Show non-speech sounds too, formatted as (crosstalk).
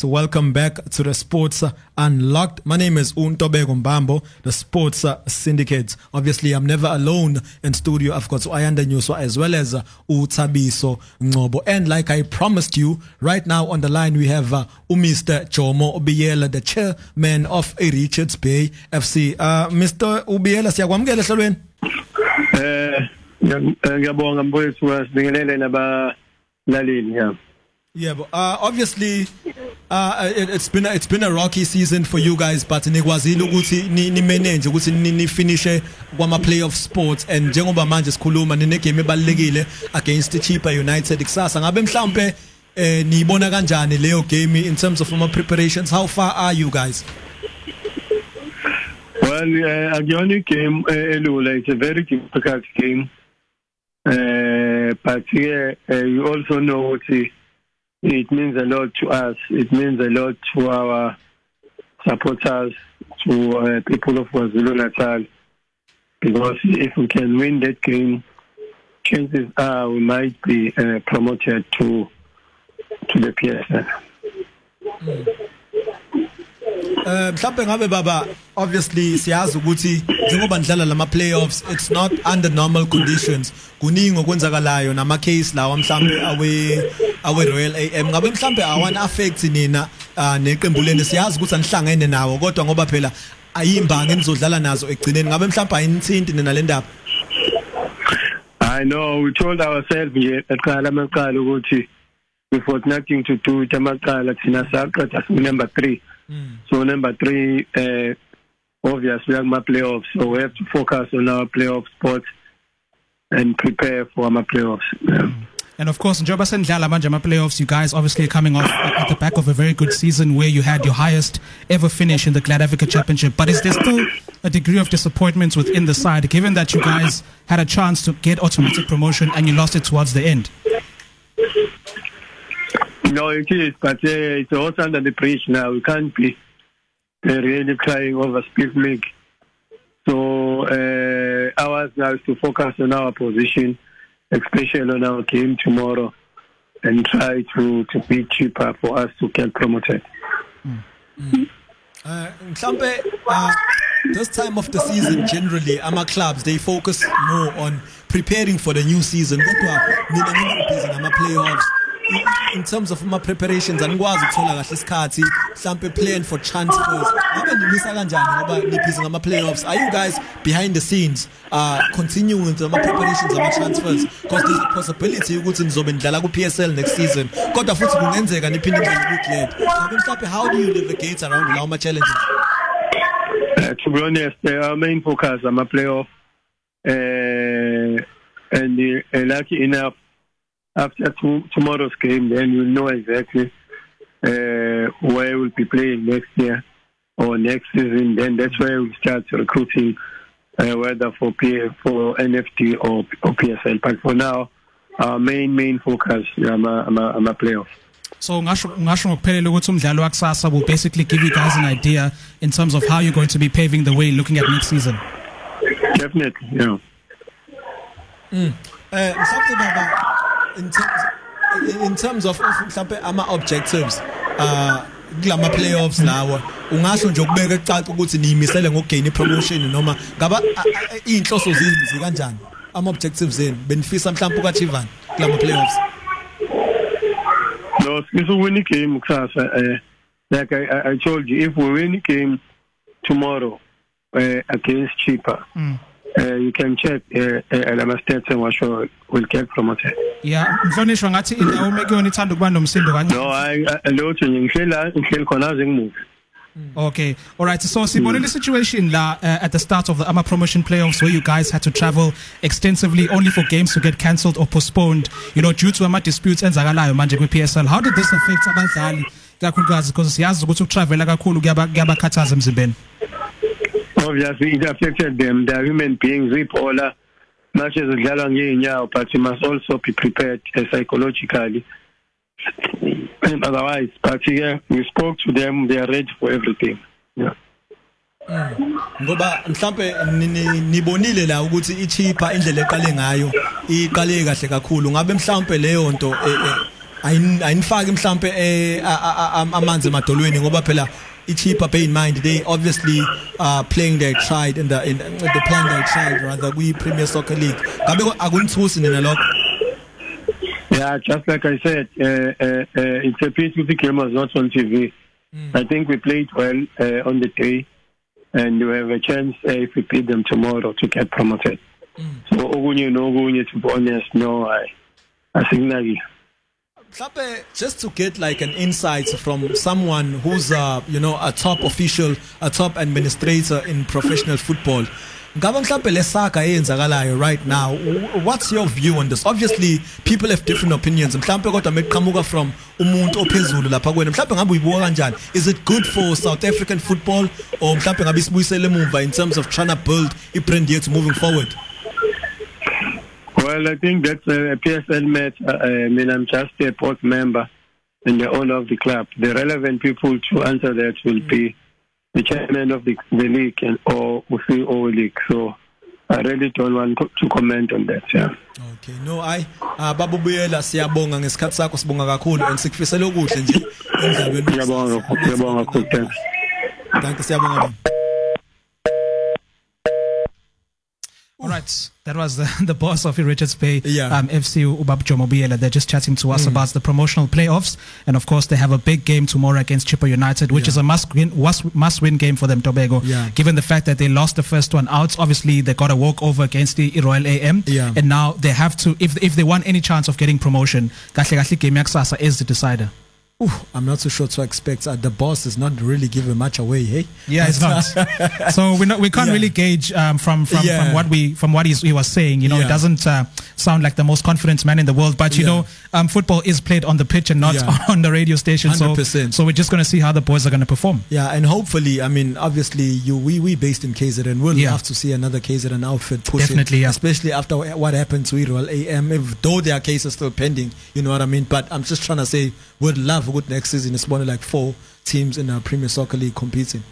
So welcome back to the Sports Unlocked. My name is Untobeko Mbambo, the Sports Syndicate. Obviously, I'm never alone in studio. I've got Ayanda Nyuswa as well as uh, Utabiso Ngobo. And like I promised you, right now on the line we have uh, Mr. Jomo uBiyela, the chairman of Richards Bay FC. Uh, Mr. uBiyela, siyakwamukela ehlelweni. Eh ngiyabonga mfowethu sibingelele nabalaleli yeah. Yeah, but uh, obviously uh, it, it's been a, it's been a rocky season for you guys but nikwazile ukuthi ni, ni manage ukuthi ni, ni finishe kwama playoff sports. And njengoba manje sikhuluma nine game ebalekile against Chipa United kusasa. Ngabe mhlambe eh niyibona kanjani leyo game in terms of my preparations? How far are you guys? Well, uh, Agioni game uh, elula. It's a very difficult game. Uh, but yeah, uh, you also know ukuthi it means a lot to us. It means a lot to our supporters, to uh, people of KwaZulu Natal, because if we can win that game, chances are we might be uh, promoted to to the PSL. Mhlawumbe ngabe baba obviously siyazi ukuthi njengoba nidlala lama playoffs it's not under normal conditions kuningi okwenzakalayo nama case lawa mhlawumbe awe awe Royal AM ngabe mhlawumbe awan affect nina uh, neqembu leni siyazi ukuthi anihlangene nawo kodwa ngoba phela ayimbangi enizodlala nazo egcineni ngabe mhlawumbe ayinithinti nina le ndaba I know we told ourselves nje eqala amaqala ukuthi we've got nothing to do with amaqala thina saqeda si number 3 Mm. So number three, uh, obviously, my playoffs. So we have to focus on our playoff spots and prepare for our playoffs. Yeah. Mm. And of course, njengoba sendlala manje ama playoffs, you guys obviously are coming off at the back of a very good season where you had your highest ever finish in the GladAfrica Championship. But is there still a degree of disappointment within the side, given that you guys had a chance to get automatic promotion and you lost it towards the end? No, it is, but uh, it's also under the bridge now. We can't be uh, really crying over split league. So uh, ours now is to focus on our position, especially on our game tomorrow, and try to to be cheaper for us to get promoted. Mm. Mm. Uh, uh, this time of the season generally ama clubs they focus more on preparing for the new season mina ngibhizi nama playoffs in terms of my preparations anikwazi ukuthola kahle isikhathi. Mhlambe plan for transfers ngabe nimisa kanjani ngoba nibhizi ngama playoffs? Are you guys behind the scenes uh continuing with the preparations ama transfers? Because there's a possibility ukuthi nizobe nidlala ku PSL next season. Kodwa futhi kungenzeka niphinde nidlale ku ngabe mhlambe how do you navigate around lawo ma challenges? Uh, to be honest our main focus ama playoff. Uh, and uh, lucky enough after to, tomorrow's game, then you'll know exactly uh, where we'll be playing next year or next season. Then that's where we start recruiting, uh, whether for P- for NFD or, or PSL. But for now, our main main focus I'm a, I'm a, I'm a playoff. So ngasho ngokuphelele ukuthi umdlalo wakusasa will basically give you guys an idea in terms of how you're going to be paving the way looking at next season. Definitely, yeah. Mm. Uh, something about in terms in terms of mhlawumbe ama objectives uh kulama playoffs lawa ungasho nje ukubeka ecaca ukuthi niyimisele ngokugain promotion noma ngaba inhloso zini zikanjani ama objectives zenu benifisa mhlawumbe ukachivan kulama playoffs no sifisa win game kusasa eh like I, I told you if we win the game tomorrow uh, against Chipa mm. Uh, you can check uh, uh, stats engisho will get promoted yeah mhlonishwa ngathi indawo (laughs) mekuyona ithanda ukuba nomsindo kancane no hayi lutho nje ngihlela ngihleli khona aze ngimuve Okay. All right. So sibonile mm. situation la uh, at the start of the AMA promotion playoffs where you guys had to travel extensively only for games to get cancelled or postponed, you know, due to ama disputes and enzakalayo manje kwi PSL. How did this affect abadlali kakhulukazi because siyazi ukuthi ukutravela kakhulu kuyabakhathaza emzimbeni? Obviously it affected them. They are human beings. Ibhola much as udlalwa ngeenyawo but you must also be prepared uh, psychologically and otherwise but yeah we spoke to them they are ready for everything yeah ngoba mhlambe nibonile la ukuthi ichipa indlela eqale ngayo iqale kahle kakhulu ngabe mhlambe leyo nto ayin- ayinifaki mhlambe eh a- a- a- amanzi emadolweni ngoba phela iChippa bear in mind they obviously are playing their side in the in the playing their tried rather we Premier Soccer League ngabe akunithusi nina lokho Yeah, just like I said, uh, uh, uh, it's a pity the game was not on TV. I think we played well uh, on the day, and we have a chance uh, if we beat them tomorrow to get promoted. So, okunye nokunye, to be honest, no, I, I think that just to get like an insight from someone who's uh, you know a top official, a top administrator in professional football. Right now. What's your view on this? Obviously people have different opinions. From? Is it good for South African football or in terms of trying to build i-brand moving forward? Well, I think that's a PSL match. Uh, I mean, I'm just a board member and the owner of the club. The relevant people to answer that will be the chairman of the, the league and or CEO league. So I really don't want co- to comment on that. Yeah. Okay no ay ah babubuyela siyabonga ngesikhathi sakho sibonga kakhulu and sikufisela okuhle nje endlabeni Ngiyabonga kakhulu, ngiyabonga kakhulu, thanks. Danke siyabonga That was the, (laughs) the boss of Richards Bay Yeah. um, FC Ubab Jomo Biyela. They're just chatting to us about the promotional playoffs, and of course they have a big game tomorrow against Chippa United, which Yeah. is a must win must, must win game for them, Tobago. Yeah. Given the fact that they lost the first one out, obviously they got a walk over against the Royal AM, Yeah. and now they have to if if they want any chance of getting promotion, kahle kahle game is the decider. Ooh, I'm not so sure what to expect. Uh, the boss is not really giving much away, hey? Yeah, it's not. (laughs) so we we can't Yeah. really gauge um, from from, Yeah. from what we from what he's, he was saying. You know, Yeah. it doesn't uh, sound like the most confident man in the world. But you know, um, football is played on the pitch and not Yeah. (laughs) on the radio station. So 100%. so we're just going to see how the boys are going to perform. Yeah, and hopefully, I mean, obviously, you we we based in KZN. We'll Yeah. have to see another KZN outfit pushing, Definitely, yeah. Especially after what happened to Royal AM. If though their case is still pending, you know what I mean. But I'm just trying to say, we'd love a good next season. It's one like four teams in our Premier Soccer League competing.